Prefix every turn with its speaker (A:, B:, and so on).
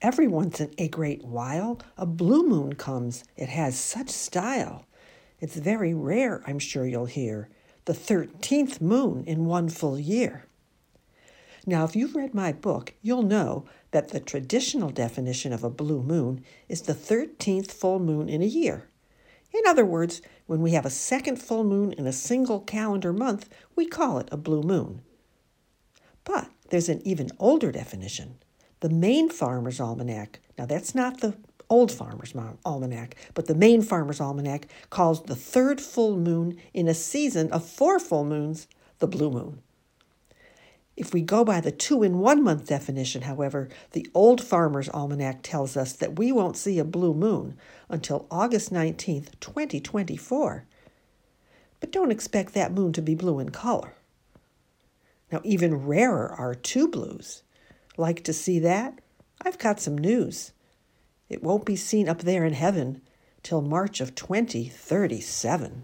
A: Every once in a great while, a blue moon comes. It has such style. It's very rare, I'm sure you'll hear, the 13th moon in one full year. Now, if you've read my book, you'll know that the traditional definition of a blue moon is the 13th full moon in a year. In other words, when we have a second full moon in a single calendar month, we call it a blue moon. But there's an even older definition the Maine Farmer's Almanac. Now, that's not the Old Farmer's Almanac, but the Maine Farmer's Almanac calls the third full moon in a season of four full moons the blue moon. If we go by the two in one month definition, however, the Old Farmer's Almanac tells us that we won't see a blue moon until August 19th, 2024. But don't expect that moon to be blue in color. Now, even rarer are two blues. Like to see that? I've got some news. It won't be seen up there in heaven till March of 2037.